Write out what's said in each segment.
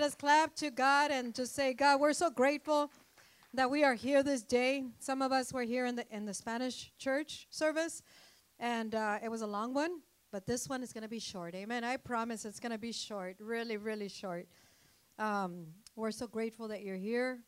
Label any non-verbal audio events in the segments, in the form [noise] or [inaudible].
Let's clap to God and to say, God, we're so grateful that we are here this day. Some of us were here in the in the Spanish church service, and uh, it was a long one, but this one is going to be short. Amen. I promise it's going to be short, really, really short. Um, we're so grateful that you're here.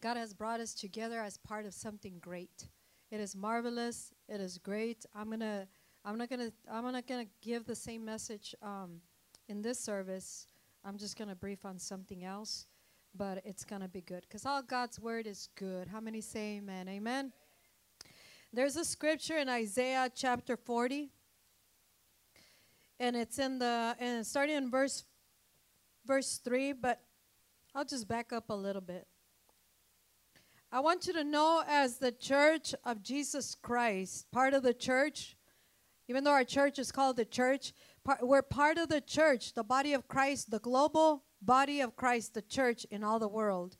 God has brought us together as part of something great. It is marvelous. It is great. I'm gonna. I'm not gonna. I'm not gonna give the same message um, in this service I'm just going to brief on something else, but it's going to be good because all God's word is good. How many say amen? Amen. There's a scripture in Isaiah chapter 40, and it's in the and starting in verse verse 3, but I'll just back up a little bit. I want you to know as the church of Jesus Christ, part of the church, even though our church is called the church, we're part of the church, the body of Christ, the global body of Christ, the church in all the world.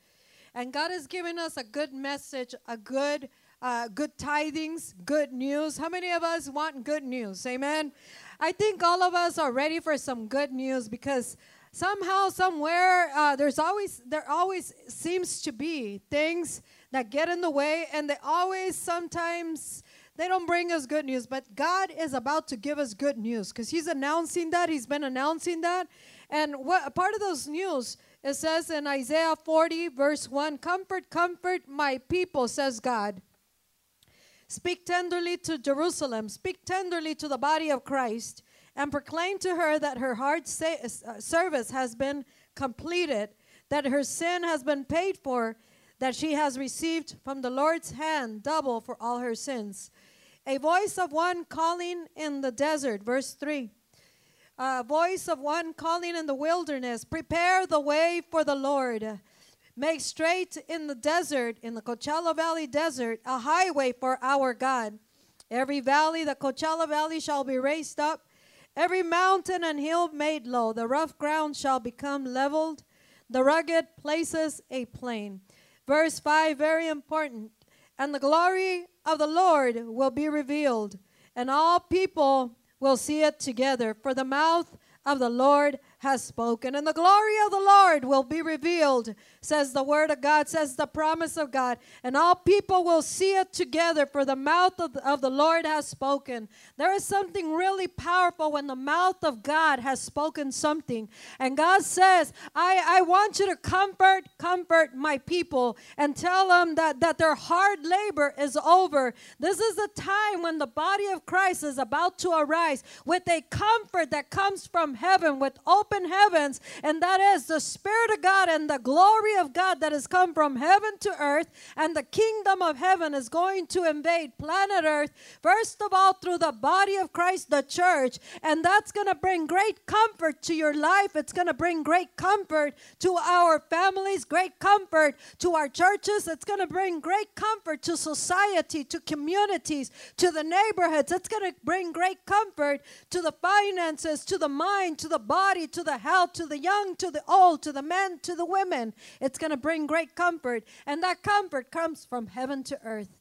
And God has given us a good message, a good uh, good tidings, good news. How many of us want good news? Amen. I think all of us are ready for some good news because somehow, somewhere, uh, there's always there always seems to be things that get in the way, and they always sometimes they don't bring us good news, but God is about to give us good news because He's announcing that. He's been announcing that. And what part of those news, it says in Isaiah 40, verse 1 Comfort, comfort my people, says God. Speak tenderly to Jerusalem, speak tenderly to the body of Christ, and proclaim to her that her hard sa- uh, service has been completed, that her sin has been paid for, that she has received from the Lord's hand double for all her sins. A voice of one calling in the desert, verse 3. A voice of one calling in the wilderness, prepare the way for the Lord. Make straight in the desert, in the Coachella Valley desert, a highway for our God. Every valley, the Coachella Valley, shall be raised up, every mountain and hill made low. The rough ground shall become leveled, the rugged places a plain. Verse 5, very important. And the glory of the Lord will be revealed, and all people will see it together. For the mouth of the Lord has spoken. And the glory of the Lord will be revealed, says the word of God, says the promise of God. And all people will see it together, for the mouth of the, of the Lord has spoken. There is something really powerful when the mouth of God has spoken something. And God says, I, I want you to comfort, comfort my people and tell them that, that their hard labor is over. This is the time when the body of Christ is about to arise with a comfort that comes from heaven, with open heavens, and that is the Spirit of God and the glory of God that has come from heaven to earth, and the kingdom of heaven is going to invade planet earth, first of all, through the body of Christ, the church, and that's going to bring great comfort to your life. It's going to bring great comfort to our families, great comfort to our churches. It's going to bring great comfort to society, to communities, to the neighborhoods. It's going to bring great comfort to the finances, to the mind, to the body, to the health, to the young, to the old, to the men, to the women. It's going to bring great comfort. And that comfort comes from heaven to earth.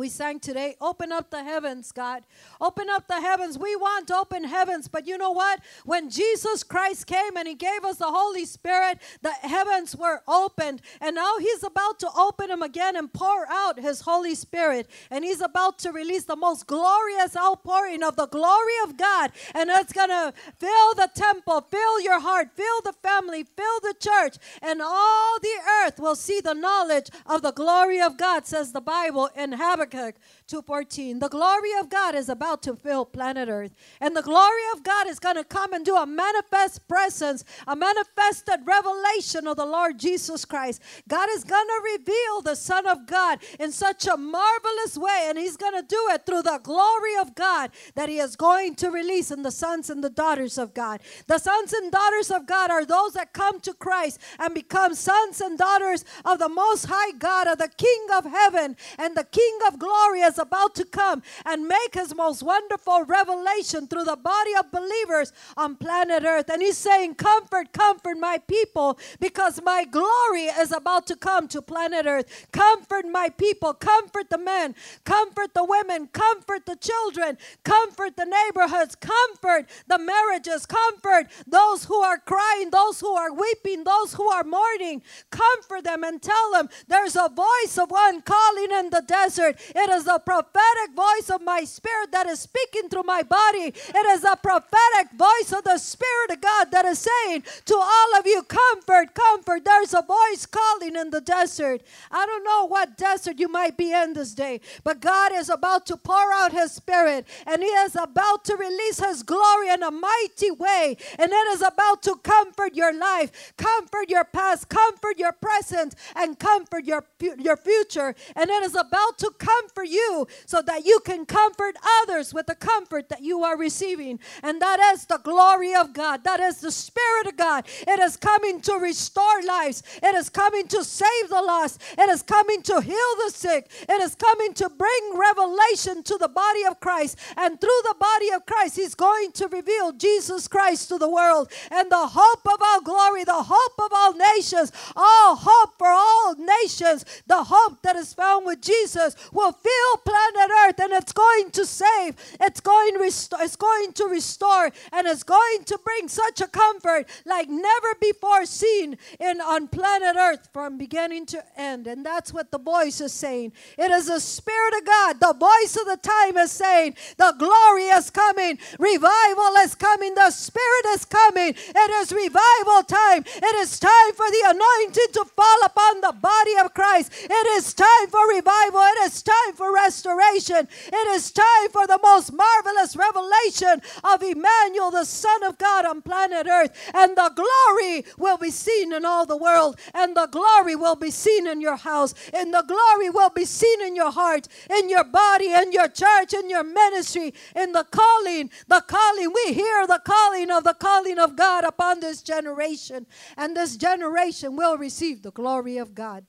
We sang today, open up the heavens, God. Open up the heavens. We want open heavens, but you know what? When Jesus Christ came and He gave us the Holy Spirit, the heavens were opened. And now He's about to open them again and pour out His Holy Spirit. And He's about to release the most glorious outpouring of the glory of God. And it's going to fill the temple, fill your heart, fill the family, fill the church. And all the earth will see the knowledge of the glory of God, says the Bible in heaven. Habakkuk 2:14. The glory of God is about to fill planet Earth. And the glory of God is going to come and do a manifest presence, a manifested revelation of the Lord Jesus Christ. God is going to reveal the Son of God in such a marvelous way and he's going to do it through the glory of God that he is going to release in the sons and the daughters of God. The sons and daughters of God are those that come to Christ and become sons and daughters of the most high God, of the King of heaven and the King of glory is about to come and make his most wonderful revelation through the body of believers on planet earth. And he's saying, Comfort, comfort my people because my glory is about to come to planet earth. Comfort my people, comfort the men, comfort the women, comfort the children, comfort the neighborhoods, comfort the marriages, comfort those who are crying, those who are weeping, those who are mourning. Comfort them and tell them there's a voice of one calling in the desert. It is the prophetic voice of my spirit that is speaking through my body. It is a prophetic voice of the Spirit of God that is saying to all of you, Comfort, comfort. There's a voice calling in the desert. I don't know what desert you might be in this day, but God is about to pour out His Spirit and He is about to release His glory in a mighty way. And it is about to comfort your life, comfort your past, comfort your present, and comfort your, your future. And it is about to comfort you so that you can comfort others with the comfort that you are receiving. And that is the glory of God. That is the Spirit of God. It is coming to restore lives. It is coming to save the lost. It is coming to heal the sick. It is coming to bring revelation to the body of Christ. And through the body of Christ, He's going to reveal Jesus Christ to the world. And the hope of all glory, the hope of all nations, all hope for all nations, the hope that is found with Jesus will fill planet Earth and it's going to save, it's going, to restore, it's going to restore, and it's going to bring such a comfort like never before seen in on planet Earth from beginning to end. And that's what the voice is saying. It is the Spirit of God. The voice of the time is saying, The glory is coming, revival is coming, the Spirit is coming. It is revival time. It is time for the anointing to fall upon the body of Christ. It is time for revival. It is time for restoration. It is time for the most marvelous revelation of Emmanuel, the Son of God on planet Earth. And the glory will be seen in all the world. And the glory will be seen in your house. And the glory will be seen in your heart, in your body, in your church, in your ministry, in the calling. The calling. We hear the calling of the calling of God upon this generation. And this generation will receive the glory of God.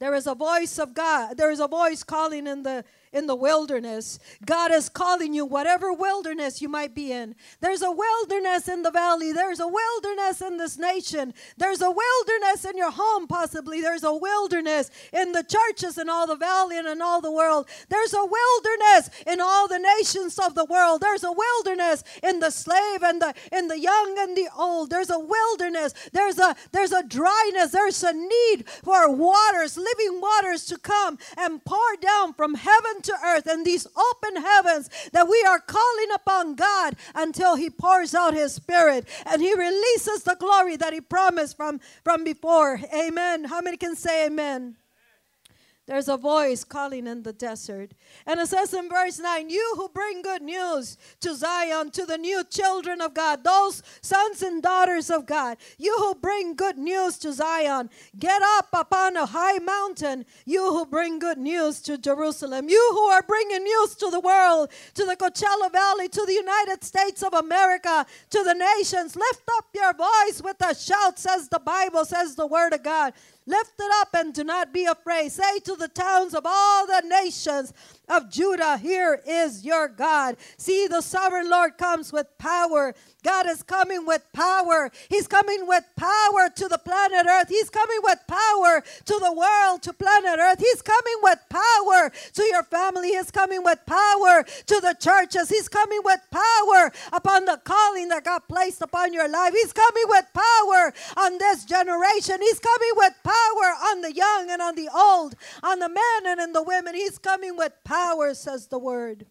There is a voice of God. There is a voice calling in the in the wilderness. God is calling you, whatever wilderness you might be in. There's a wilderness in the valley. There's a wilderness in this nation. There's a wilderness in your home, possibly. There's a wilderness in the churches in all the valley and in all the world. There's a wilderness in all the nations of the world. There's a wilderness in the slave and the in the young and the old. There's a wilderness. There's a there's a dryness. There's a need for waters, living waters to come and pour down from heaven to earth and these open heavens that we are calling upon God until He pours out His Spirit and He releases the glory that He promised from, from before. Amen. How many can say amen? There's a voice calling in the desert. And it says in verse 9, You who bring good news to Zion, to the new children of God, those sons and daughters of God, you who bring good news to Zion, get up upon a high mountain, you who bring good news to Jerusalem, you who are bringing news to the world, to the Coachella Valley, to the United States of America, to the nations, lift up your voice with a shout, says the Bible, says the Word of God. Lift it up and do not be afraid. Say to the towns of all the nations, of Judah, here is your God. See, the sovereign Lord comes with power. God is coming with power. He's coming with power to the planet Earth. He's coming with power to the world, to planet Earth. He's coming with power to your family. He's coming with power to the churches. He's coming with power upon the calling that God placed upon your life. He's coming with power on this generation. He's coming with power on the young and on the old, on the men and in the women. He's coming with power power, says the word.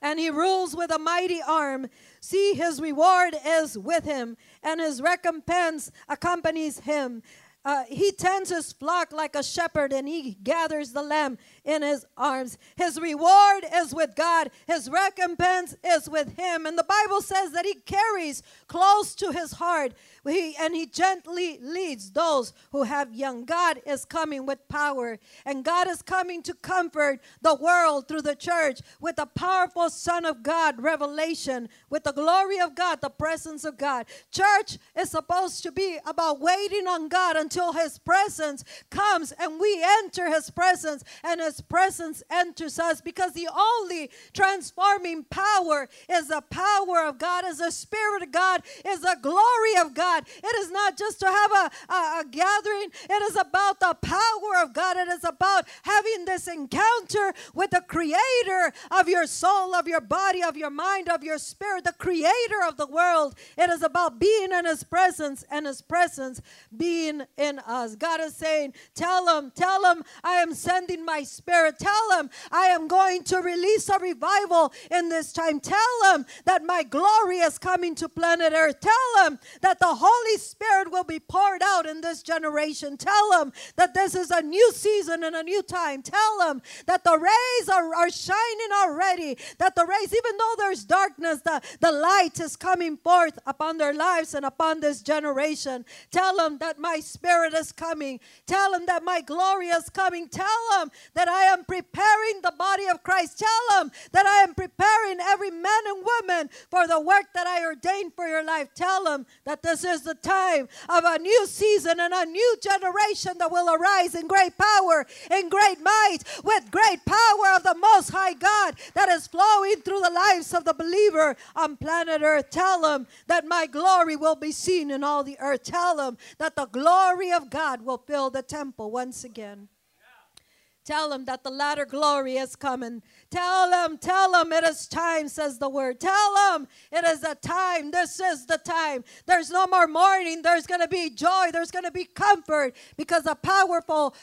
And he rules with a mighty arm. See, his reward is with him, and his recompense accompanies him. Uh, he tends his flock like a shepherd, and he gathers the lamb in his arms. His reward is with God, his recompense is with him. And the Bible says that he carries close to his heart he, and he gently leads those who have young. God is coming with power, and God is coming to comfort the world through the church with the powerful Son of God revelation, with the glory of God, the presence of God. Church is supposed to be about waiting on God until until his presence comes and we enter his presence and his presence enters us because the only transforming power is the power of God, is the Spirit of God, is the glory of God. It is not just to have a, a, a gathering, it is about the power of God. It is about having this encounter with the creator of your soul, of your body, of your mind, of your spirit, the creator of the world. It is about being in his presence and his presence being in us. God is saying, Tell him, tell him, I am sending my spirit. Tell him, I am going to release a revival in this time. Tell him that my glory is coming to planet Earth. Tell him that the Holy Spirit will be poured out in this generation. Tell them that this is a new season and a new time. Tell them that the rays are, are shining already. That the rays, even though there's darkness, the, the light is coming forth upon their lives and upon this generation. Tell them that my spirit is coming. Tell them that my glory is coming. Tell them that I am preparing the body of Christ. Tell them that I am preparing every man and woman for the work that I ordained for your life. Tell them that this is the time of a new season and a new generation that will arise in great power, in great might, with great power of the Most High God that is flowing through the lives of the believer on planet Earth. Tell them that my glory will be seen in all the earth. Tell them that the glory of God will fill the temple once again. Tell them that the latter glory is coming. Tell them, tell them it is time, says the word. Tell them it is a time. This is the time. There's no more mourning. There's going to be joy. There's going to be comfort because a powerful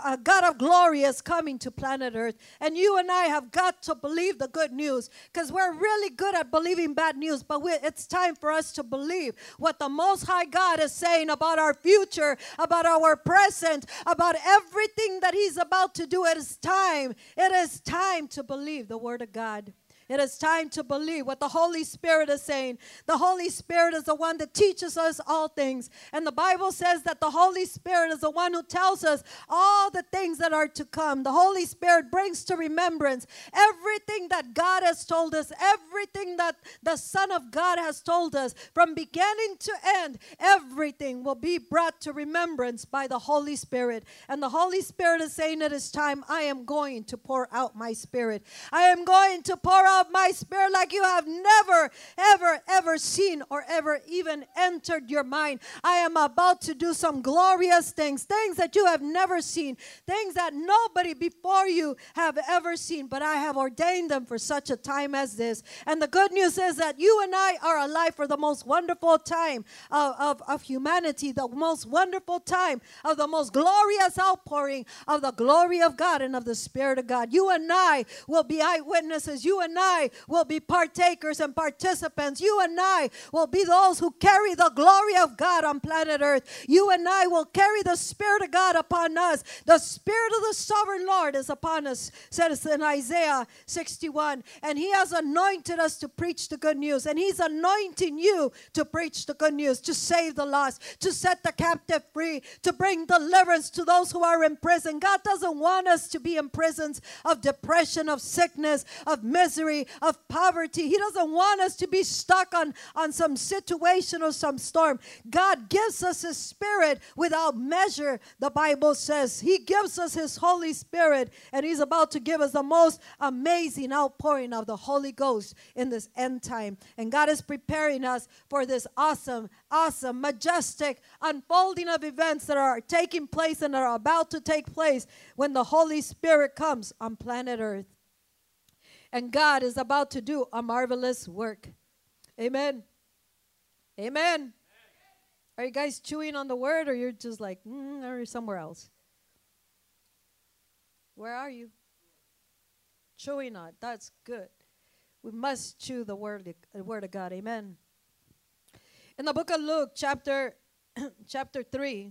God of glory is coming to planet Earth. And you and I have got to believe the good news because we're really good at believing bad news, but it's time for us to believe what the Most High God is saying about our future, about our present, about everything that He's about to do. It is time. It is time to believe the word of God. It is time to believe what the Holy Spirit is saying. The Holy Spirit is the one that teaches us all things. And the Bible says that the Holy Spirit is the one who tells us all the things that are to come. The Holy Spirit brings to remembrance everything that God has told us, everything that the Son of God has told us from beginning to end. Everything will be brought to remembrance by the Holy Spirit. And the Holy Spirit is saying it is time. I am going to pour out my spirit. I am going to pour out of my spirit like you have never, ever, ever seen or ever even entered your mind. I am about to do some glorious things, things that you have never seen, things that nobody before you have ever seen, but I have ordained them for such a time as this. And the good news is that you and I are alive for the most wonderful time of, of, of humanity, the most wonderful time of the most glorious outpouring of the glory of God and of the Spirit of God. You and I will be eyewitnesses. You and I I will be partakers and participants. You and I will be those who carry the glory of God on planet Earth. You and I will carry the Spirit of God upon us. The Spirit of the sovereign Lord is upon us, says in Isaiah 61. And He has anointed us to preach the good news. And He's anointing you to preach the good news, to save the lost, to set the captive free, to bring deliverance to those who are in prison. God doesn't want us to be in prisons of depression, of sickness, of misery of poverty. He doesn't want us to be stuck on, on some situation or some storm. God gives us His Spirit without measure, the Bible says. He gives us His Holy Spirit, and He's about to give us the most amazing outpouring of the Holy Ghost in this end time. And God is preparing us for this awesome, awesome, majestic unfolding of events that are taking place and are about to take place when the Holy Spirit comes on planet Earth. And God is about to do a marvelous work. Amen. Amen. Are you guys chewing on the word or you're just like, mm, or somewhere else? Where are you? Chewing on. That's good. We must chew the word, the word of God. Amen. In the book of Luke, chapter [clears throat] chapter 3,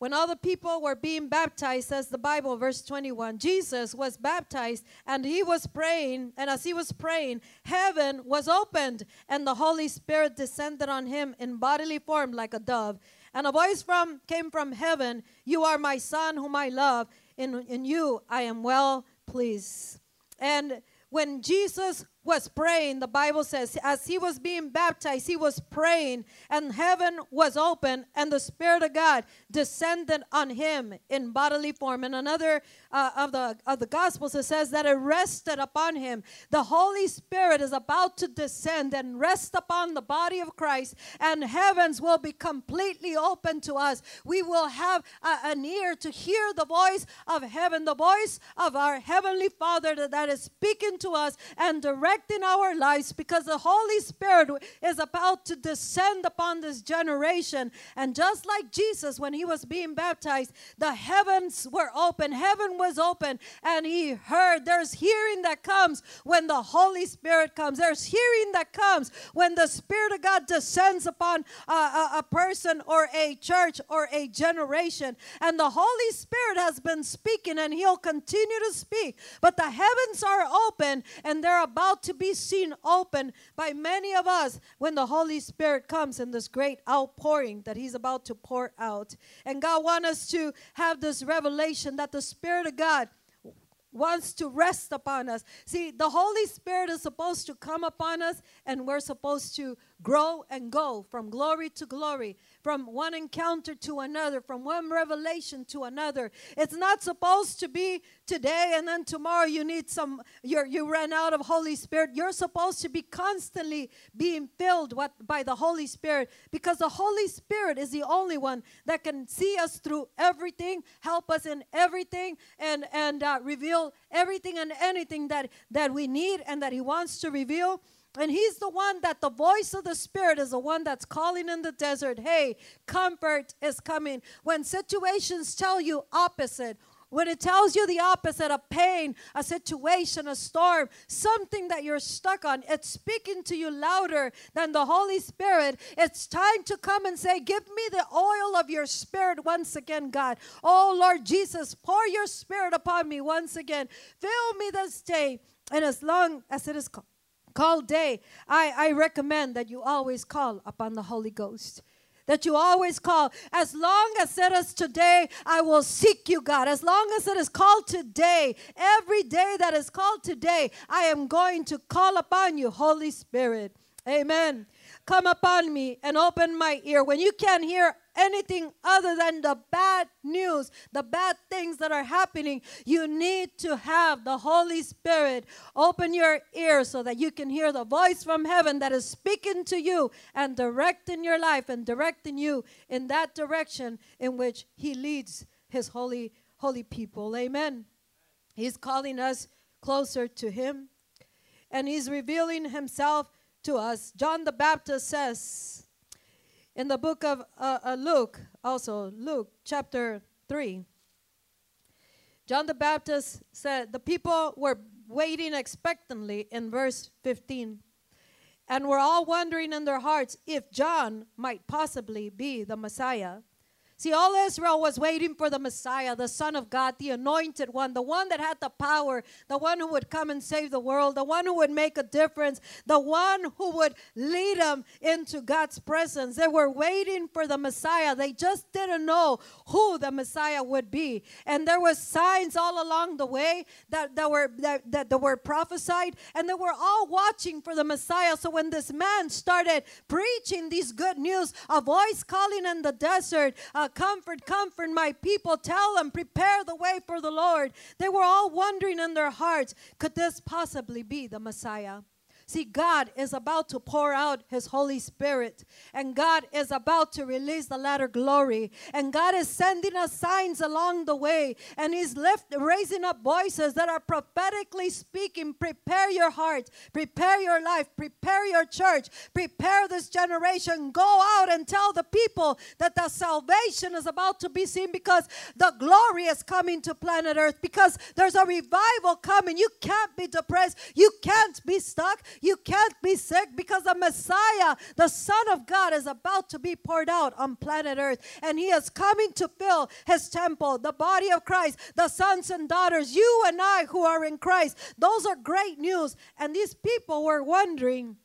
when the people were being baptized, says the Bible, verse 21, Jesus was baptized and he was praying. And as he was praying, heaven was opened and the Holy Spirit descended on him in bodily form like a dove. And a voice from came from heaven, You are my son whom I love. In, in you I am well pleased. And when Jesus was praying, the Bible says, as he was being baptized, he was praying, and heaven was open, and the Spirit of God descended on him in bodily form. And another uh, of the of the Gospels, it says that it rested upon him. The Holy Spirit is about to descend and rest upon the body of Christ, and heavens will be completely open to us. We will have an ear to hear the voice of heaven, the voice of our heavenly Father that, that is speaking to us and directing our lives, because the Holy Spirit is about to descend upon this generation. And just like Jesus, when he was being baptized, the heavens were open. Heaven was open and he heard. There's hearing that comes when the Holy Spirit comes. There's hearing that comes when the Spirit of God descends upon a, a, a person or a church or a generation. And the Holy Spirit has been speaking and he'll continue to speak. But the heavens are open and they're about to be seen open by many of us when the Holy Spirit comes in this great outpouring that he's about to pour out. And God wants us to have this revelation that the Spirit of God wants to rest upon us. See, the Holy Spirit is supposed to come upon us, and we're supposed to grow and go from glory to glory, from one encounter to another, from one revelation to another. It's not supposed to be today and then tomorrow you need some you you ran out of Holy Spirit. You're supposed to be constantly being filled what, by the Holy Spirit because the Holy Spirit is the only one that can see us through everything, help us in everything and and uh, reveal everything and anything that that we need and that he wants to reveal. And he's the one that the voice of the Spirit is the one that's calling in the desert, hey, comfort is coming. When situations tell you opposite, when it tells you the opposite, a pain, a situation, a storm, something that you're stuck on, it's speaking to you louder than the Holy Spirit. It's time to come and say, Give me the oil of your spirit once again, God. Oh, Lord Jesus, pour your spirit upon me once again. Fill me this day. And as long as it is called day, I, I recommend that you always call upon the Holy Ghost that you always call. As long as it is today, I will seek you, God. As long as it is called today, every day that is called today, I am going to call upon you, Holy Spirit. Amen. Come upon me and open my ear. When you can't hear anything other than the bad news, the bad things that are happening, you need to have the Holy Spirit open your ears so that you can hear the voice from heaven that is speaking to you and directing your life and directing you in that direction in which He leads His holy, holy people. Amen. He's calling us closer to Him and He's revealing Himself to us. John the Baptist says, in the book of uh, uh, Luke, also Luke chapter 3. John the Baptist said the people were waiting expectantly in verse 15 and were all wondering in their hearts if John might possibly be the Messiah. See, all Israel was waiting for the Messiah, the Son of God, the anointed one, the one that had the power, the one who would come and save the world, the one who would make a difference, the one who would lead them into God's presence. They were waiting for the Messiah. They just didn't know who the Messiah would be. And there were signs all along the way that, that were that, that, were prophesied, and they were all watching for the Messiah. So when this man started preaching these good news, a voice calling in the desert, uh, comfort, comfort my people. Tell them, prepare the way for the Lord. They were all wondering in their hearts, could this possibly be the Messiah? See, God is about to pour out His Holy Spirit, and God is about to release the latter glory, and God is sending us signs along the way, and He's left raising up voices that are prophetically speaking. Prepare your heart, prepare your life, prepare your church, prepare this generation. Go out and tell the people that the salvation is about to be seen because the glory is coming to planet Earth, because there's a revival coming. You can't be depressed, you can't be stuck. You can't be sick because the Messiah, the Son of God, is about to be poured out on planet Earth. And He is coming to fill His temple, the body of Christ, the sons and daughters, you and I who are in Christ. Those are great news. And these people were wondering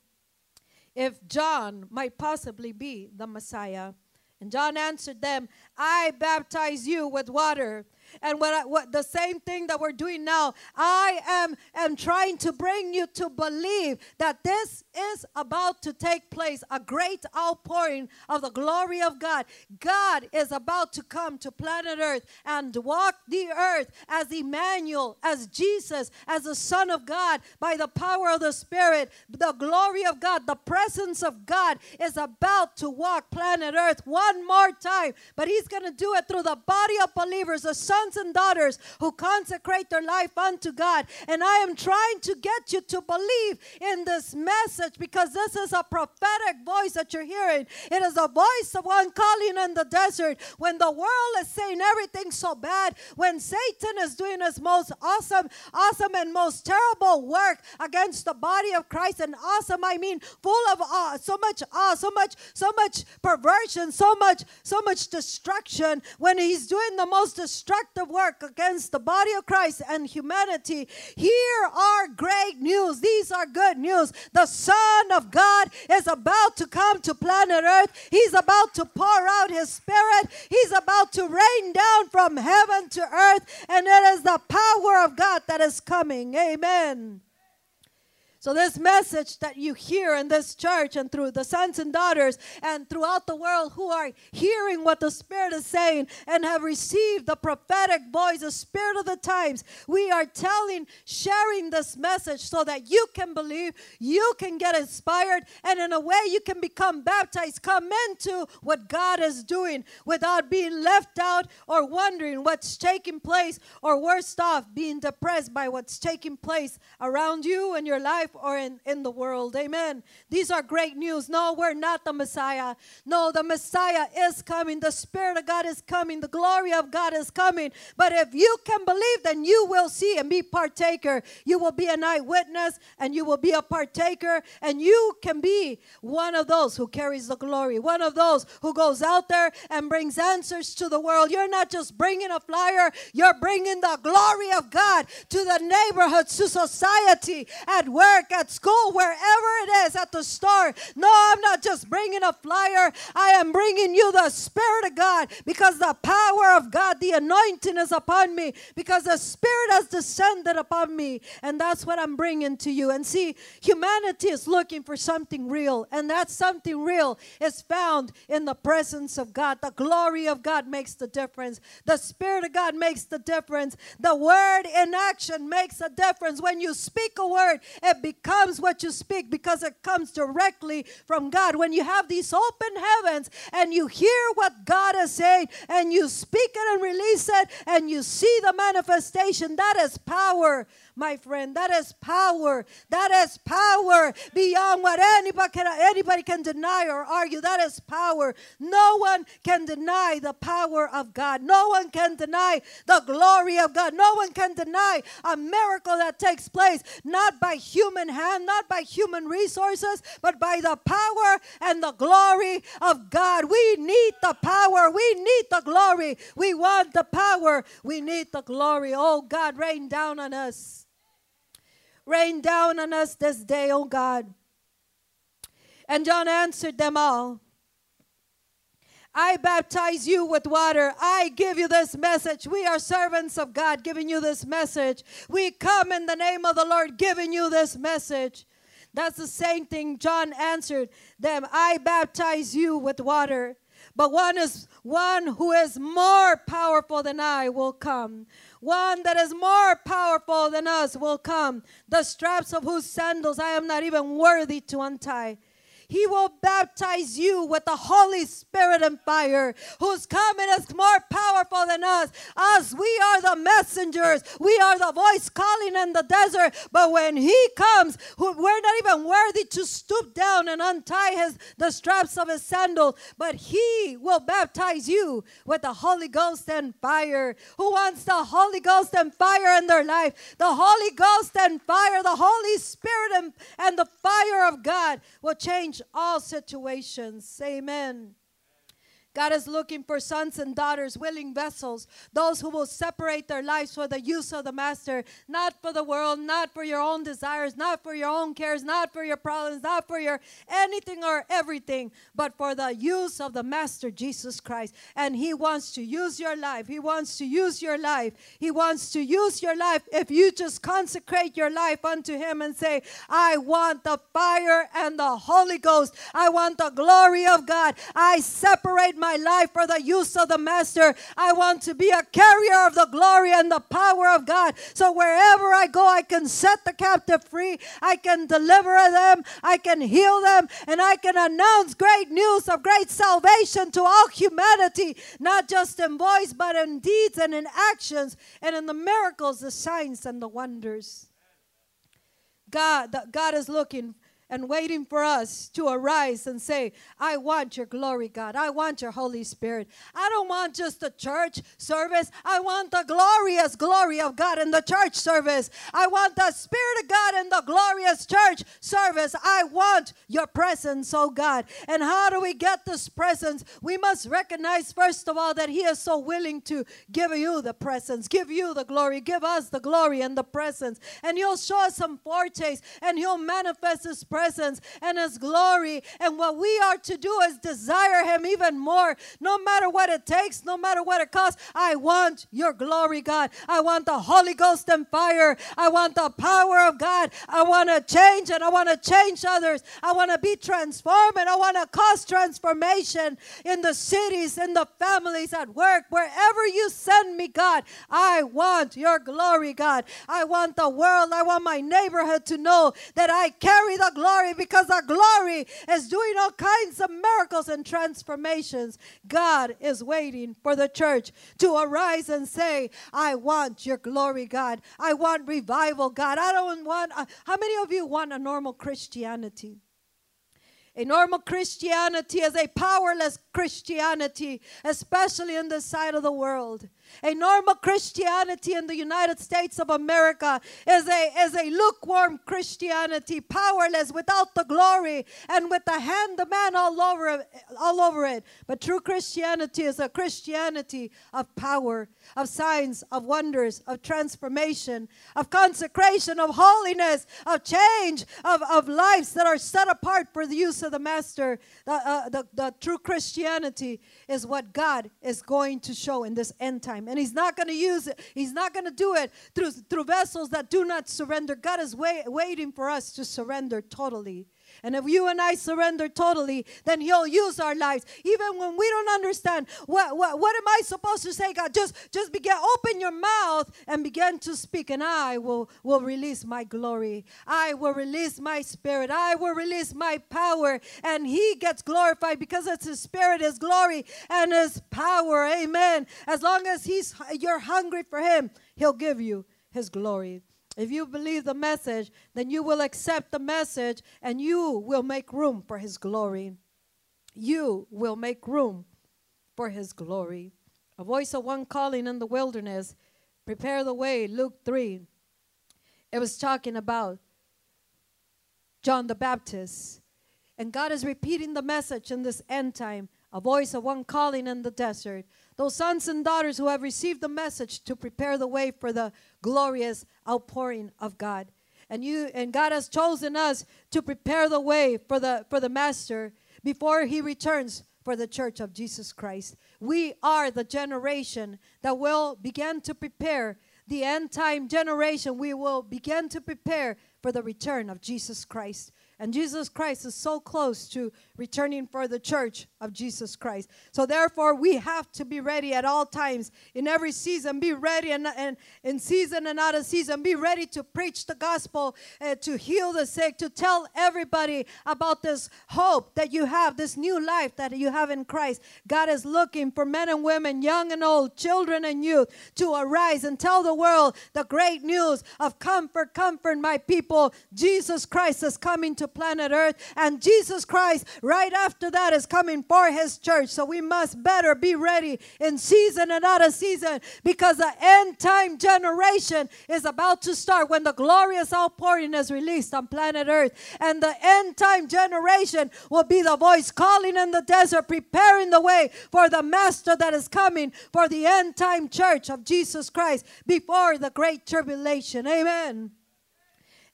if John might possibly be the Messiah. And John answered them, I baptize you with water And what, I, what the same thing that we're doing now, I am am trying to bring you to believe that this is about to take place, a great outpouring of the glory of God. God is about to come to planet Earth and walk the earth as Emmanuel, as Jesus, as the Son of God, by the power of the Spirit. The glory of God, the presence of God is about to walk planet Earth one more time, but He's going to do it through the body of believers, the sons and daughters who consecrate their life unto God. And I am trying to get you to believe in this message because this is a prophetic voice that you're hearing. It is a voice of one calling in the desert when the world is saying everything's so bad, when Satan is doing his most awesome, awesome, and most terrible work against the body of Christ. And awesome, I mean, full of awe, so much awe, so much, so much perversion, so much, so much destruction. When he's doing the most destructive work against the body of Christ and humanity, here are great news. These are good news. The Son of God is about to come to planet Earth. He's about to pour out His Spirit. He's about to rain down from heaven to earth, and it is the power of God that is coming. Amen. So, this message that you hear in this church and through the sons and daughters and throughout the world who are hearing what the Spirit is saying and have received the prophetic voice, the Spirit of the times, we are telling, sharing this message so that you can believe, you can get inspired, and in a way you can become baptized, come into what God is doing without being left out or wondering what's taking place, or worst off, being depressed by what's taking place around you and your life or in, in the world. Amen. These are great news. No, we're not the Messiah. No, the Messiah is coming. The Spirit of God is coming. The glory of God is coming. But if you can believe, then you will see and be partaker. You will be an eyewitness and you will be a partaker and you can be one of those who carries the glory, one of those who goes out there and brings answers to the world. You're not just bringing a flyer, you're bringing the glory of God to the neighborhoods, to society, at work, work, at school, wherever it is, at the store. No, I'm not just bringing a flyer. I am bringing you the Spirit of God because the power of God, the anointing is upon me because the Spirit has descended upon me. And that's what I'm bringing to you. And see, humanity is looking for something real. And that something real is found in the presence of God. The glory of God makes the difference. The Spirit of God makes the difference. The word in action makes a difference. When you speak a word, it becomes becomes what you speak because it comes directly from God. When you have these open heavens and you hear what God is saying and you speak it and release it and you see the manifestation, that is power my friend. That is power. That is power beyond what anybody can, anybody can deny or argue. That is power. No one can deny the power of God. No one can deny the glory of God. No one can deny a miracle that takes place not by human hand, not by human resources, but by the power and the glory of God. We need the power. We need the glory. We want the power. We need the glory. Oh God, rain down on us. Rain down on us this day, O God. And John answered them all. I baptize you with water. I give you this message. We are servants of God giving you this message. We come in the name of the Lord giving you this message. That's the same thing John answered them. I baptize you with water. But one is one who is more powerful than I will come, one that is more powerful than us will come, the straps of whose sandals I am not even worthy to untie. He will baptize you with the Holy Spirit and fire, whose coming is more powerful than us. Us, we are the messengers. We are the voice calling in the desert. But when He comes, we're not even worthy to stoop down and untie his, the straps of His sandals. But He will baptize you with the Holy Ghost and fire. Who wants the Holy Ghost and fire in their life? The Holy Ghost and fire, the Holy Spirit and, and the fire of God will change change all situations. Amen. God is looking for sons and daughters, willing vessels, those who will separate their lives for the use of the Master, not for the world, not for your own desires, not for your own cares, not for your problems, not for your anything or everything, but for the use of the Master Jesus Christ. And He wants to use your life. He wants to use your life. He wants to use your life if you just consecrate your life unto Him and say, I want the fire and the Holy Ghost. I want the glory of God. I separate my life for the use of the Master. I want to be a carrier of the glory and the power of God. So wherever I go, I can set the captive free. I can deliver them. I can heal them. And I can announce great news of great salvation to all humanity, not just in voice, but in deeds and in actions and in the miracles, the signs, and the wonders. God, God is looking and waiting for us to arise and say, I want your glory, God. I want your Holy Spirit. I don't want just a church service. I want the glorious glory of God in the church service. I want the Spirit of God in the glorious church service. I want your presence, oh God. And how do we get this presence? We must recognize, first of all, that He is so willing to give you the presence, give you the glory, give us the glory and the presence. And He'll show us some foretaste and He'll manifest His presence presence and His glory. And what we are to do is desire Him even more, no matter what it takes, no matter what it costs. I want your glory, God. I want the Holy Ghost and fire. I want the power of God. I want to change and I want to change others. I want to be transformed and I want to cause transformation in the cities, in the families, at work, wherever you send me, God. I want your glory, God. I want the world, I want my neighborhood to know that I carry the glory glory because our glory is doing all kinds of miracles and transformations. God is waiting for the church to arise and say, I want your glory, God. I want revival, God. I don't want, uh, how many of you want a normal Christianity? A normal Christianity is a powerless Christianity, especially in this side of the world. A normal Christianity in the United States of America is a, is a lukewarm Christianity, powerless, without the glory, and with the hand of man all over, all over it. But true Christianity is a Christianity of power, of signs, of wonders, of transformation, of consecration, of holiness, of change, of, of lives that are set apart for the use of the Master. The, uh, the, the true Christianity is what God is going to show in this end time time. And He's not going to use it, He's not going to do it through, through vessels that do not surrender. God is wait, waiting for us to surrender totally. And if you and I surrender totally, then He'll use our lives. Even when we don't understand what, what, what am I supposed to say, God? Just just begin, open your mouth and begin to speak, and I will, will release my glory. I will release my spirit. I will release my power. And He gets glorified because it's His spirit, His glory, and His power. Amen. As long as He's you're hungry for Him, He'll give you His glory. If you believe the message, then you will accept the message and you will make room for His glory. You will make room for His glory. A voice of one calling in the wilderness, prepare the way, Luke 3. It was talking about John the Baptist. And God is repeating the message in this end time a voice of one calling in the desert. Those sons and daughters who have received the message to prepare the way for the glorious outpouring of God. And you and God has chosen us to prepare the way for the for the master before he returns for the church of Jesus Christ. We are the generation that will begin to prepare the end time generation. We will begin to prepare for the return of Jesus Christ. And Jesus Christ is so close to returning for the church of Jesus Christ. So therefore, we have to be ready at all times, in every season. Be ready and, and in season and out of season. Be ready to preach the gospel, uh, to heal the sick, to tell everybody about this hope that you have, this new life that you have in Christ. God is looking for men and women, young and old, children and youth, to arise and tell the world the great news of comfort, comfort, my people. Jesus Christ is coming to to planet Earth, and Jesus Christ, right after that, is coming for his church. So we must better be ready in season and out of season because the end time generation is about to start when the glorious outpouring is released on planet Earth. And the end time generation will be the voice calling in the desert, preparing the way for the master that is coming for the end time church of Jesus Christ before the great tribulation. Amen.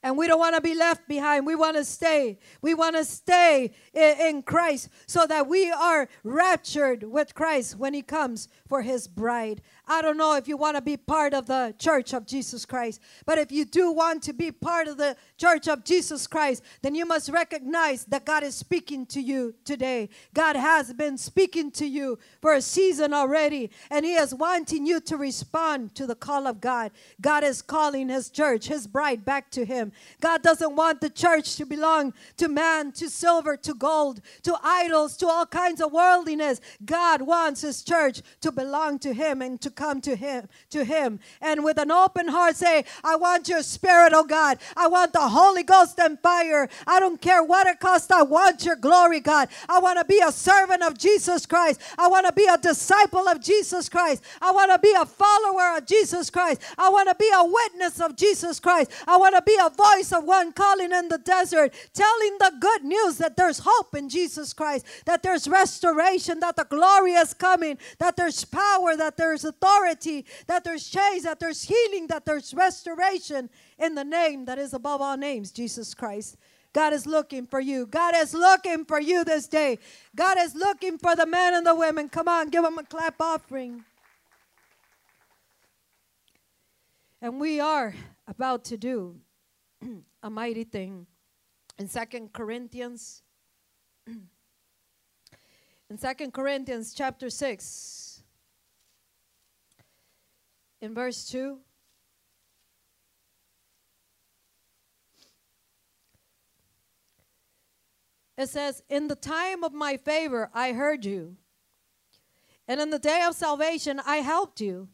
And we don't want to be left behind. We want to stay. We want to stay in, in, Christ so that we are raptured with Christ when He comes for His bride. I don't know if you want to be part of the church of Jesus Christ, but if you do want to be part of the church of Jesus Christ, then you must recognize that God is speaking to you today. God has been speaking to you for a season already, and He is wanting you to respond to the call of God. God is calling His church, His bride, back to Him. God doesn't want the church to belong to man, to silver, to gold, to idols, to all kinds of worldliness. God wants His church to belong to Him and to come to him to him and with an open heart say i want your spirit oh god. I want the holy ghost and fire. I don't care what it costs. I want your glory god. I want to be a servant of jesus christ. I want to be a disciple of jesus christ. I want to be a follower of jesus christ. I want to be a witness of jesus christ. I want to be a voice of one calling in the desert telling the good news that there's hope in jesus christ that there's restoration that the glory is coming that there's power that there's authority authority, that there's change, that there's healing, that there's restoration in the name that is above all names, Jesus Christ. God is looking for you. God is looking for you this day. God is looking for the men and the women. Come on, give them a clap offering. And we are about to do [clears throat] a mighty thing. In Second Corinthians, [clears throat] in Second Corinthians chapter 6, in verse 2. It says, In the time of my favor, I heard you. And in the day of salvation, I helped you.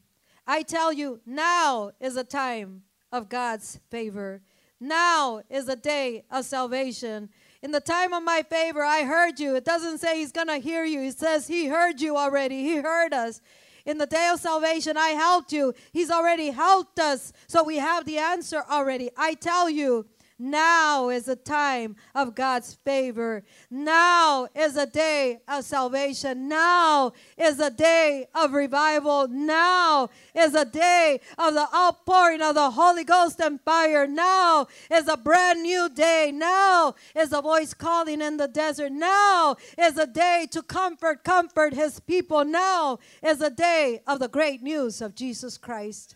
I tell you, now is a time of God's favor. Now is a day of salvation. In the time of my favor, I heard you. It doesn't say he's going to hear you. He says he heard you already. He heard us. In the day of salvation, I helped you. He's already helped us. So we have the answer already. I tell you, now is a time of God's favor. Now is a day of salvation. Now is a day of revival. Now is a day of the outpouring of the Holy Ghost and fire. Now is a brand new day. Now is a voice calling in the desert. Now is a day to comfort, comfort his people. Now is a day of the great news of Jesus Christ.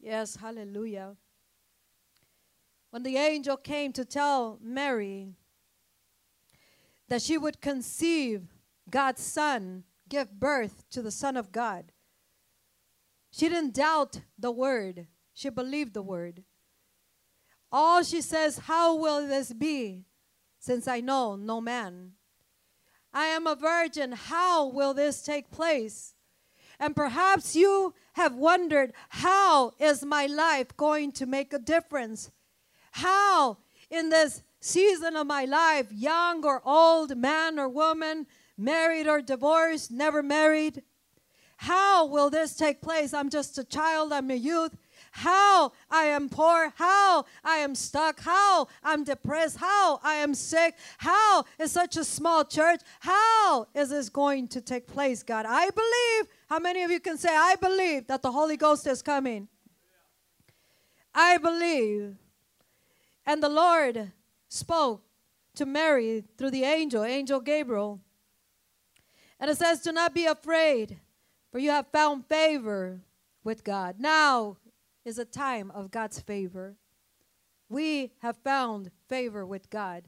Yes, hallelujah when the angel came to tell Mary that she would conceive God's son, give birth to the Son of God, she didn't doubt the word, she believed the word. All she says, How will this be, since I know no man? I am a virgin. How will this take place? And perhaps you have wondered, How is my life going to make a difference? How in this season of my life, young or old, man or woman, married or divorced, never married, how will this take place? I'm just a child, I'm a youth. How I am poor, how I am stuck, how I'm depressed, how I am sick, how is such a small church, how is this going to take place, God? I believe. How many of you can say, I believe that the Holy Ghost is coming? I believe and the Lord spoke to Mary through the angel, Angel Gabriel. And it says, Do not be afraid, for you have found favor with God. Now is a time of God's favor. We have found favor with God.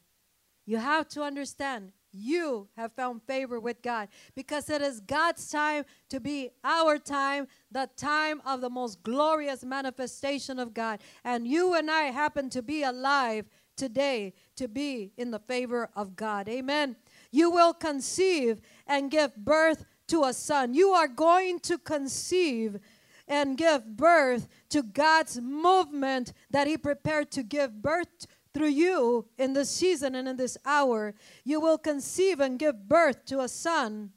You have to understand you have found favor with God because it is God's time to be our time, the time of the most glorious manifestation of God. And you and I happen to be alive today to be in the favor of God. Amen. You will conceive and give birth to a son. You are going to conceive and give birth to God's movement that He prepared to give birth through you in this season and in this hour, you will conceive and give birth to a son.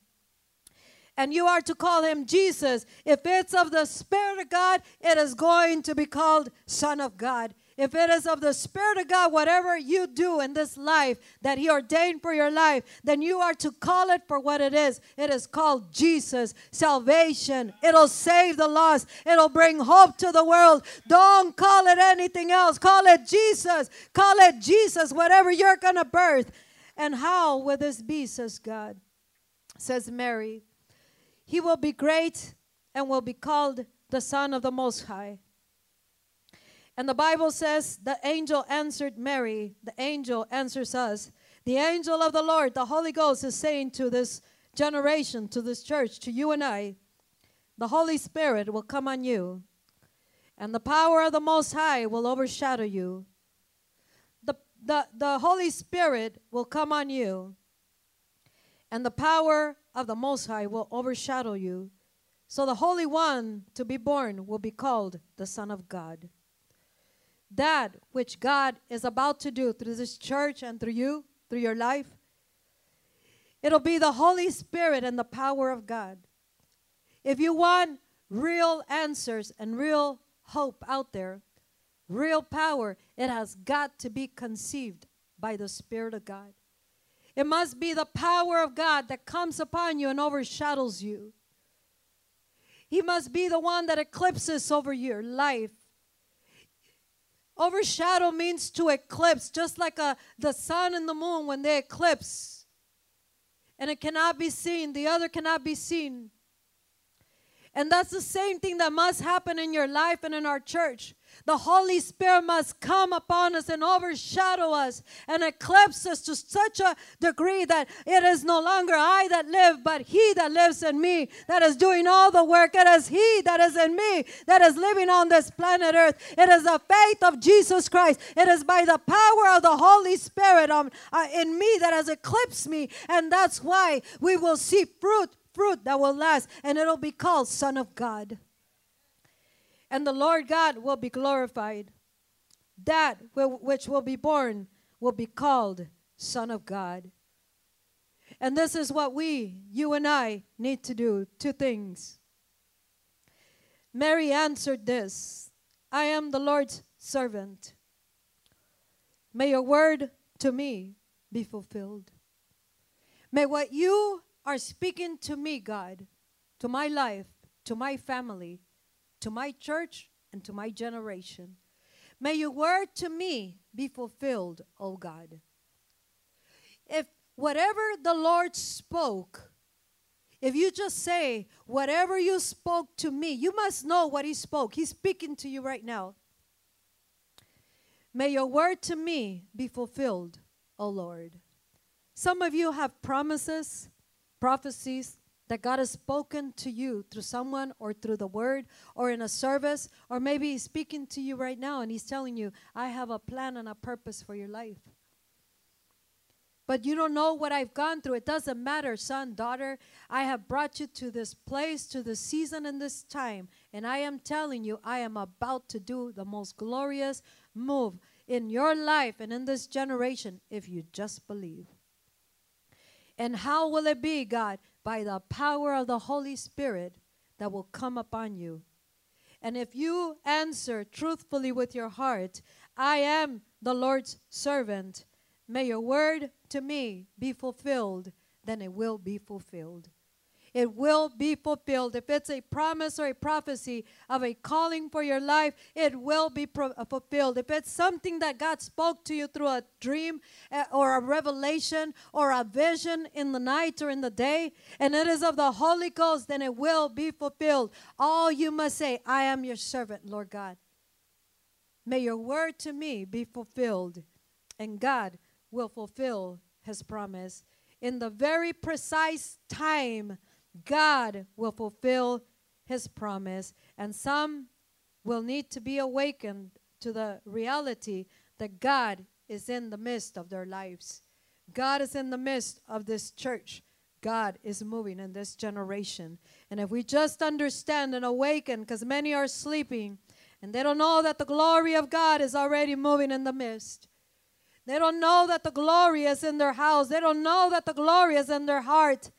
And you are to call him Jesus. If it's of the Spirit of God, it is going to be called Son of God. If it is of the Spirit of God, whatever you do in this life that He ordained for your life, then you are to call it for what it is. It is called Jesus, salvation. It'll save the lost, it'll bring hope to the world. Don't call it anything else. Call it Jesus. Call it Jesus, whatever you're going to birth. And how will this be, says God? Says Mary. He will be great and will be called the Son of the Most High. And the Bible says the angel answered Mary. The angel answers us. The angel of the Lord, the Holy Ghost, is saying to this generation, to this church, to you and I, the Holy Spirit will come on you, and the power of the Most High will overshadow you. The, the, the Holy Spirit will come on you, and the power of the Most High will overshadow you. So the Holy One to be born will be called the Son of God that which God is about to do through this church and through you, through your life, it'll be the Holy Spirit and the power of God. If you want real answers and real hope out there, real power, it has got to be conceived by the Spirit of God. It must be the power of God that comes upon you and overshadows you. He must be the one that eclipses over your life Overshadow means to eclipse, just like a, the sun and the moon when they eclipse. And it cannot be seen, the other cannot be seen. And that's the same thing that must happen in your life and in our church. The Holy Spirit must come upon us and overshadow us and eclipse us to such a degree that it is no longer I that live, but He that lives in me that is doing all the work. It is He that is in me that is living on this planet Earth. It is the faith of Jesus Christ. It is by the power of the Holy Spirit um, uh, in me that has eclipsed me. And that's why we will see fruit, fruit that will last, and it'll be called Son of God and the Lord God will be glorified. That which will be born will be called Son of God. And this is what we, you and I, need to do two things. Mary answered this I am the Lord's servant. May your word to me be fulfilled. May what you are speaking to me, God, to my life, to my family, to my church and to my generation. May your word to me be fulfilled, O God. If whatever the Lord spoke, if you just say, whatever you spoke to me, you must know what He spoke. He's speaking to you right now. May your word to me be fulfilled, O Lord. Some of you have promises, prophecies, that God has spoken to you through someone or through the word or in a service, or maybe He's speaking to you right now and He's telling you, I have a plan and a purpose for your life. But you don't know what I've gone through. It doesn't matter, son, daughter. I have brought you to this place, to this season, and this time. And I am telling you, I am about to do the most glorious move in your life and in this generation if you just believe. And how will it be, God? By the power of the Holy Spirit that will come upon you. And if you answer truthfully with your heart, I am the Lord's servant, may your word to me be fulfilled, then it will be fulfilled it will be fulfilled. If it's a promise or a prophecy of a calling for your life, it will be pro- uh, fulfilled. If it's something that God spoke to you through a dream uh, or a revelation or a vision in the night or in the day, and it is of the Holy Ghost, then it will be fulfilled. All you must say, I am your servant, Lord God. May your word to me be fulfilled, and God will fulfill his promise in the very precise time God will fulfill his promise, and some will need to be awakened to the reality that God is in the midst of their lives. God is in the midst of this church. God is moving in this generation. And if we just understand and awaken, because many are sleeping and they don't know that the glory of God is already moving in the midst. They don't know that the glory is in their house. They don't know that the glory is in their heart.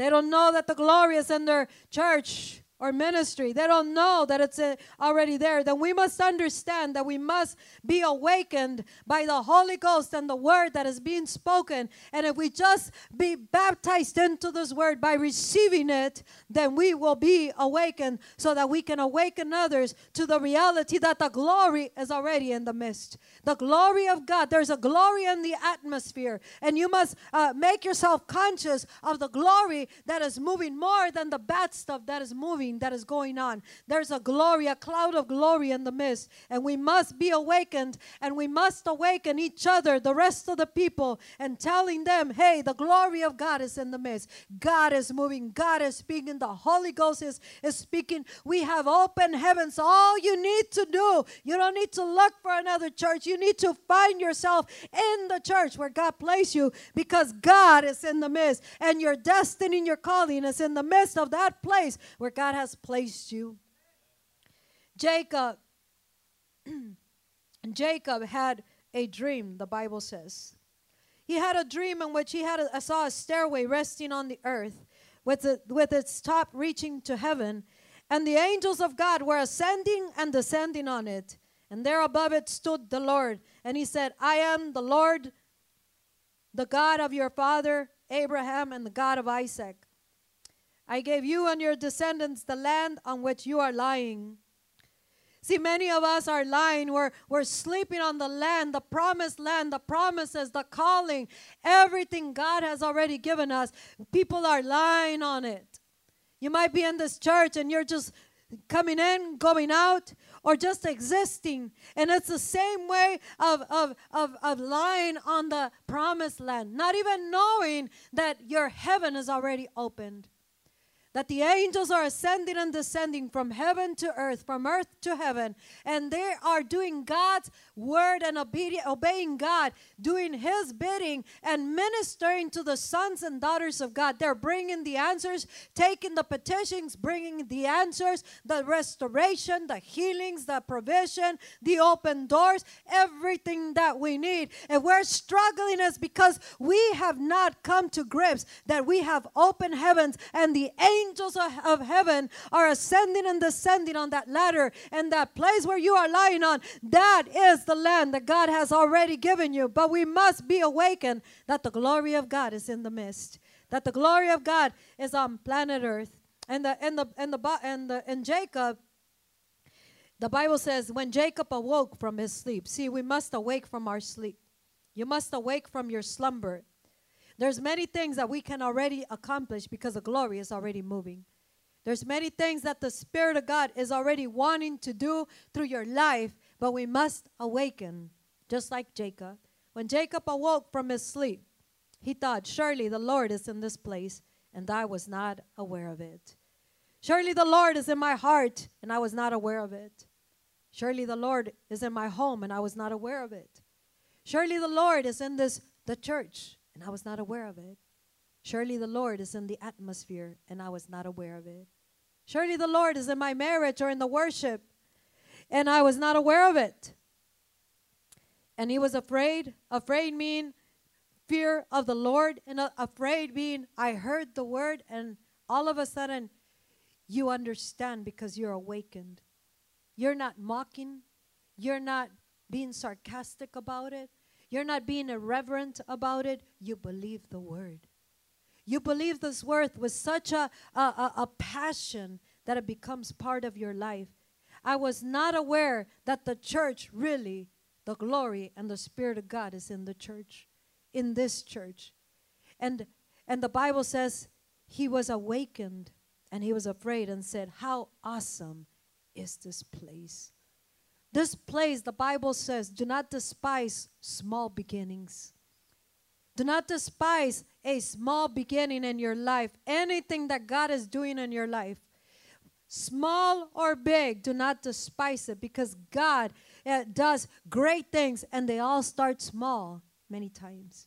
They don't know that the glory is in their church or ministry. They don't know that it's uh, already there. Then we must understand that we must be awakened by the Holy Ghost and the word that is being spoken. And if we just be baptized into this word by receiving it, then we will be awakened so that we can awaken others to the reality that the glory is already in the midst. The glory of God, there's a glory in the atmosphere. And you must uh, make yourself conscious of the glory that is moving more than the bad stuff that is moving that is going on. There's a glory, a cloud of glory in the midst, and we must be awakened and we must awaken each other, the rest of the people, and telling them, hey, the glory of God is in the midst. God is moving, God is speaking, the Holy Ghost is, is speaking. We have open heavens. All you need to do, you don't need to look for another church. You need to find yourself in the church where God placed you because God is in the midst, and your destiny and your calling is in the midst of that place where God has placed you. Jacob, [clears throat] Jacob had a dream, the Bible says. He had a dream in which he had a, saw a stairway resting on the earth with, the, with its top reaching to heaven, and the angels of God were ascending and descending on it. And there above it stood the Lord. And he said, I am the Lord, the God of your father Abraham, and the God of Isaac. I gave you and your descendants the land on which you are lying. See, many of us are lying. We're, we're sleeping on the land, the promised land, the promises, the calling, everything God has already given us. People are lying on it. You might be in this church and you're just coming in, going out, or just existing. And it's the same way of, of, of, of lying on the promised land, not even knowing that your heaven is already opened that the angels are ascending and descending from heaven to earth, from earth to heaven, and they are doing God's word and obedient, obeying God, doing His bidding, and ministering to the sons and daughters of God. They're bringing the answers, taking the petitions, bringing the answers, the restoration, the healings, the provision, the open doors, everything that we need. And we're struggling is because we have not come to grips that we have open heavens and the angels angels of heaven are ascending and descending on that ladder and that place where you are lying on. That is the land that God has already given you. But we must be awakened that the glory of God is in the midst, that the glory of God is on planet Earth. And the and the and the and the and Jacob the Bible says when Jacob awoke from his sleep. See, we must awake from our sleep. You must awake from your slumber. There's many things that we can already accomplish because the glory is already moving. There's many things that the Spirit of God is already wanting to do through your life, but we must awaken, just like Jacob. When Jacob awoke from his sleep, he thought, Surely the Lord is in this place, and I was not aware of it. Surely the Lord is in my heart, and I was not aware of it. Surely the Lord is in my home, and I was not aware of it. Surely the Lord is in this the church, and I was not aware of it. Surely the Lord is in the atmosphere, and I was not aware of it. Surely the Lord is in my marriage or in the worship, and I was not aware of it. And he was afraid. Afraid mean fear of the Lord, and uh, afraid being I heard the word, and all of a sudden you understand because you're awakened. You're not mocking, you're not being sarcastic about it, you're not being irreverent about it. You believe the word. You believe this word with such a, a, a, a passion that it becomes part of your life. I was not aware that the church really, the glory and the Spirit of God is in the church, in this church. And, and the Bible says he was awakened and he was afraid and said, How awesome is this place! This place, the Bible says, do not despise small beginnings. Do not despise a small beginning in your life. Anything that God is doing in your life, small or big, do not despise it because God uh, does great things and they all start small many times.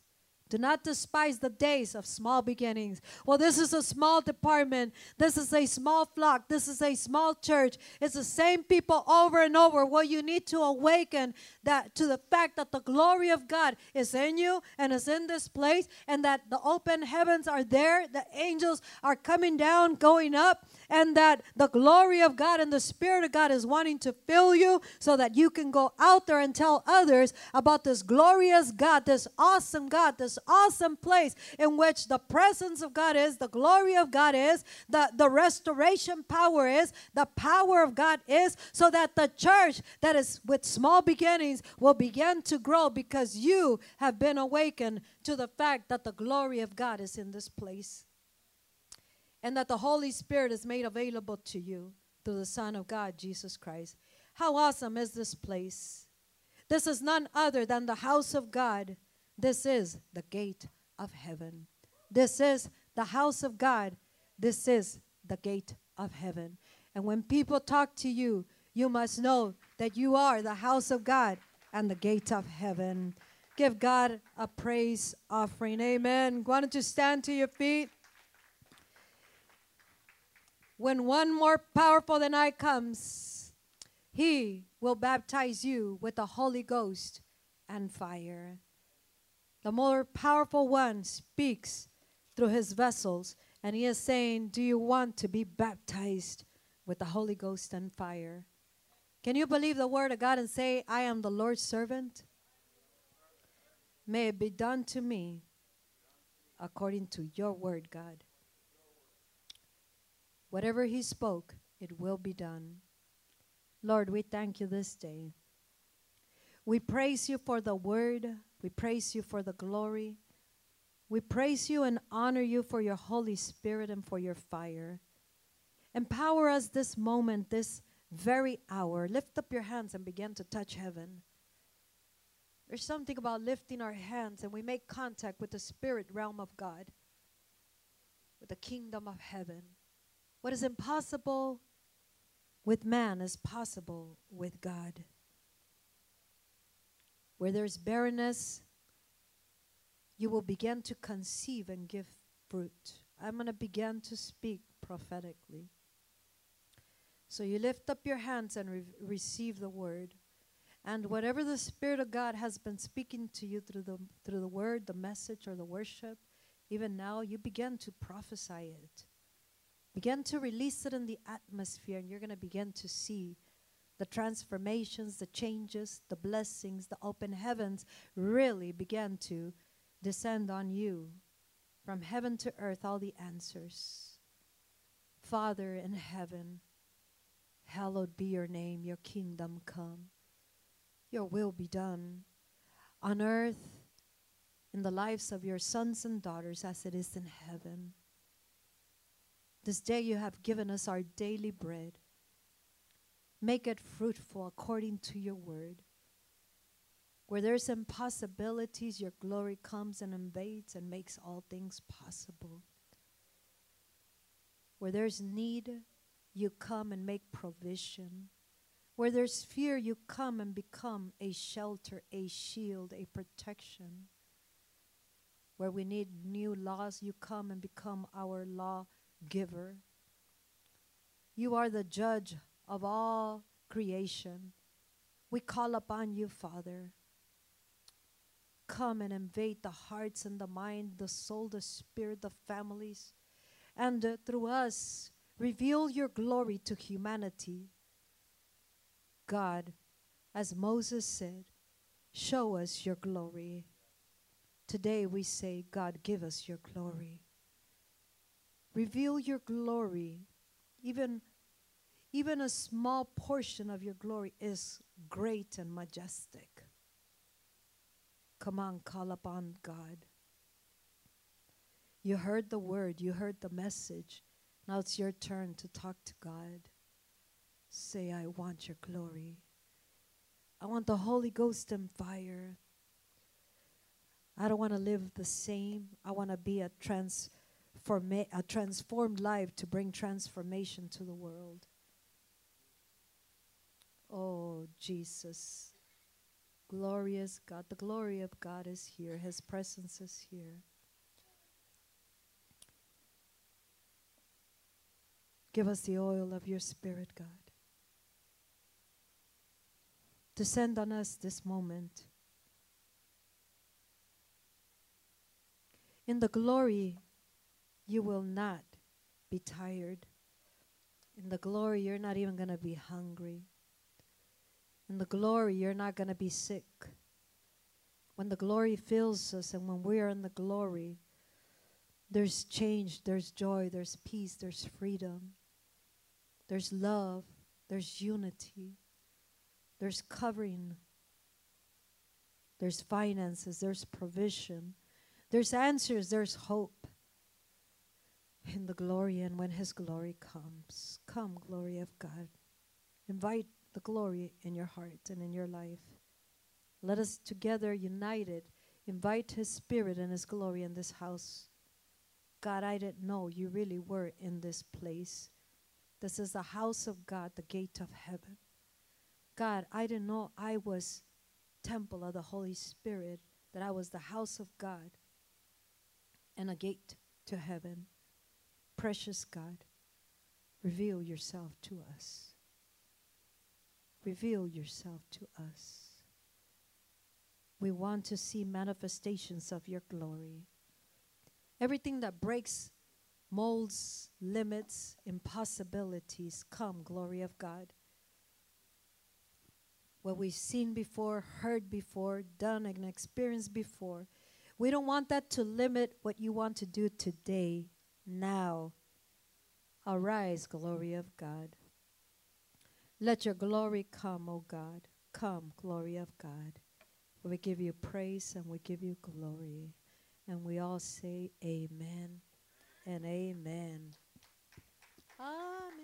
Do not despise the days of small beginnings. Well, this is a small department. This is a small flock. This is a small church. It's the same people over and over. Well, you need to awaken that to the fact that the glory of God is in you and is in this place and that the open heavens are there, the angels are coming down, going up, and that the glory of God and the Spirit of God is wanting to fill you so that you can go out there and tell others about this glorious God, this awesome God, this awesome place in which the presence of God is, the glory of God is, the, the restoration power is, the power of God is, so that the church that is with small beginnings will begin to grow because you have been awakened to the fact that the glory of God is in this place and that the Holy Spirit is made available to you through the Son of God, Jesus Christ. How awesome is this place! This is none other than the house of God. This is the gate of heaven. This is the house of God. This is the gate of heaven. And when people talk to you, you must know that you are the house of God and the gate of heaven. Give God a praise offering. Amen. Why don't you stand to your feet? When one more powerful than I comes, he will baptize you with the Holy Ghost and fire. The more powerful one speaks through his vessels, and he is saying, Do you want to be baptized with the Holy Ghost and fire? Can you believe the word of God and say, I am the Lord's servant? May it be done to me according to your word, God. Whatever He spoke, it will be done. Lord, we thank you this day. We praise you for the word. We praise you for the glory. We praise you and honor you for your Holy Spirit and for your fire. Empower us this moment, this very hour. Lift up your hands and begin to touch heaven. There's something about lifting our hands and we make contact with the spirit realm of God, with the kingdom of heaven. What is impossible with man is possible with God. Where there's barrenness, you will begin to conceive and give fruit. I'm going to begin to speak prophetically. So you lift up your hands and re- receive the word. And whatever the Spirit of God has been speaking to you through the, through the word, the message, or the worship, even now, you begin to prophesy it. Begin to release it in the atmosphere, and you're going to begin to see the transformations, the changes, the blessings, the open heavens really begin to descend on you. From heaven to earth, all the answers. Father in heaven, hallowed be your name, your kingdom come, your will be done on earth in the lives of your sons and daughters as it is in heaven. This day you have given us our daily bread. Make it fruitful according to your word. Where there's impossibilities, your glory comes and invades and makes all things possible. Where there's need, you come and make provision. Where there's fear, you come and become a shelter, a shield, a protection. Where we need new laws, you come and become our law giver. You are the judge of all creation. We call upon you, Father. Come and invade the hearts and the mind, the soul, the spirit, the families, and uh, through us, reveal your glory to humanity. God, as Moses said, show us your glory. Today we say, God, give us your glory. Reveal your glory. Even, even a small portion of your glory is great and majestic. Come on, call upon God. You heard the word, you heard the message. Now it's your turn to talk to God. Say, I want your glory. I want the Holy Ghost and fire. I don't want to live the same. I want to be a trans forma- a transformed life to bring transformation to the world. Oh, Jesus. Glorious God. The glory of God is here, His presence is here. Give us the oil of your Spirit, God. descend on us this moment. In the glory, you will not be tired. In the glory, you're not even going to be hungry. In the glory, you're not going to be sick. When the glory fills us and when we are in the glory, there's change, there's joy, there's peace, there's freedom, there's love, there's unity, there's covering, there's finances, there's provision, there's answers, there's hope in the glory and when His glory comes. Come, glory of God. Invite the glory in your heart and in your life. Let us together, united, invite His Spirit and His glory in this house. God, I didn't know you really were in this place. This is the house of God, the gate of heaven. God, I didn't know I was temple of the Holy Spirit, that I was the house of God and a gate to heaven. Precious God, reveal yourself to us. Reveal yourself to us. We want to see manifestations of your glory. Everything that breaks molds, limits, impossibilities, come, glory of God. What we've seen before, heard before, done and experienced before. We don't want that to limit what you want to do today, now. Arise, glory of God. Let your glory come, O God. Come, glory of God. We give you praise and we give you glory. And we all say amen and amen. Amen.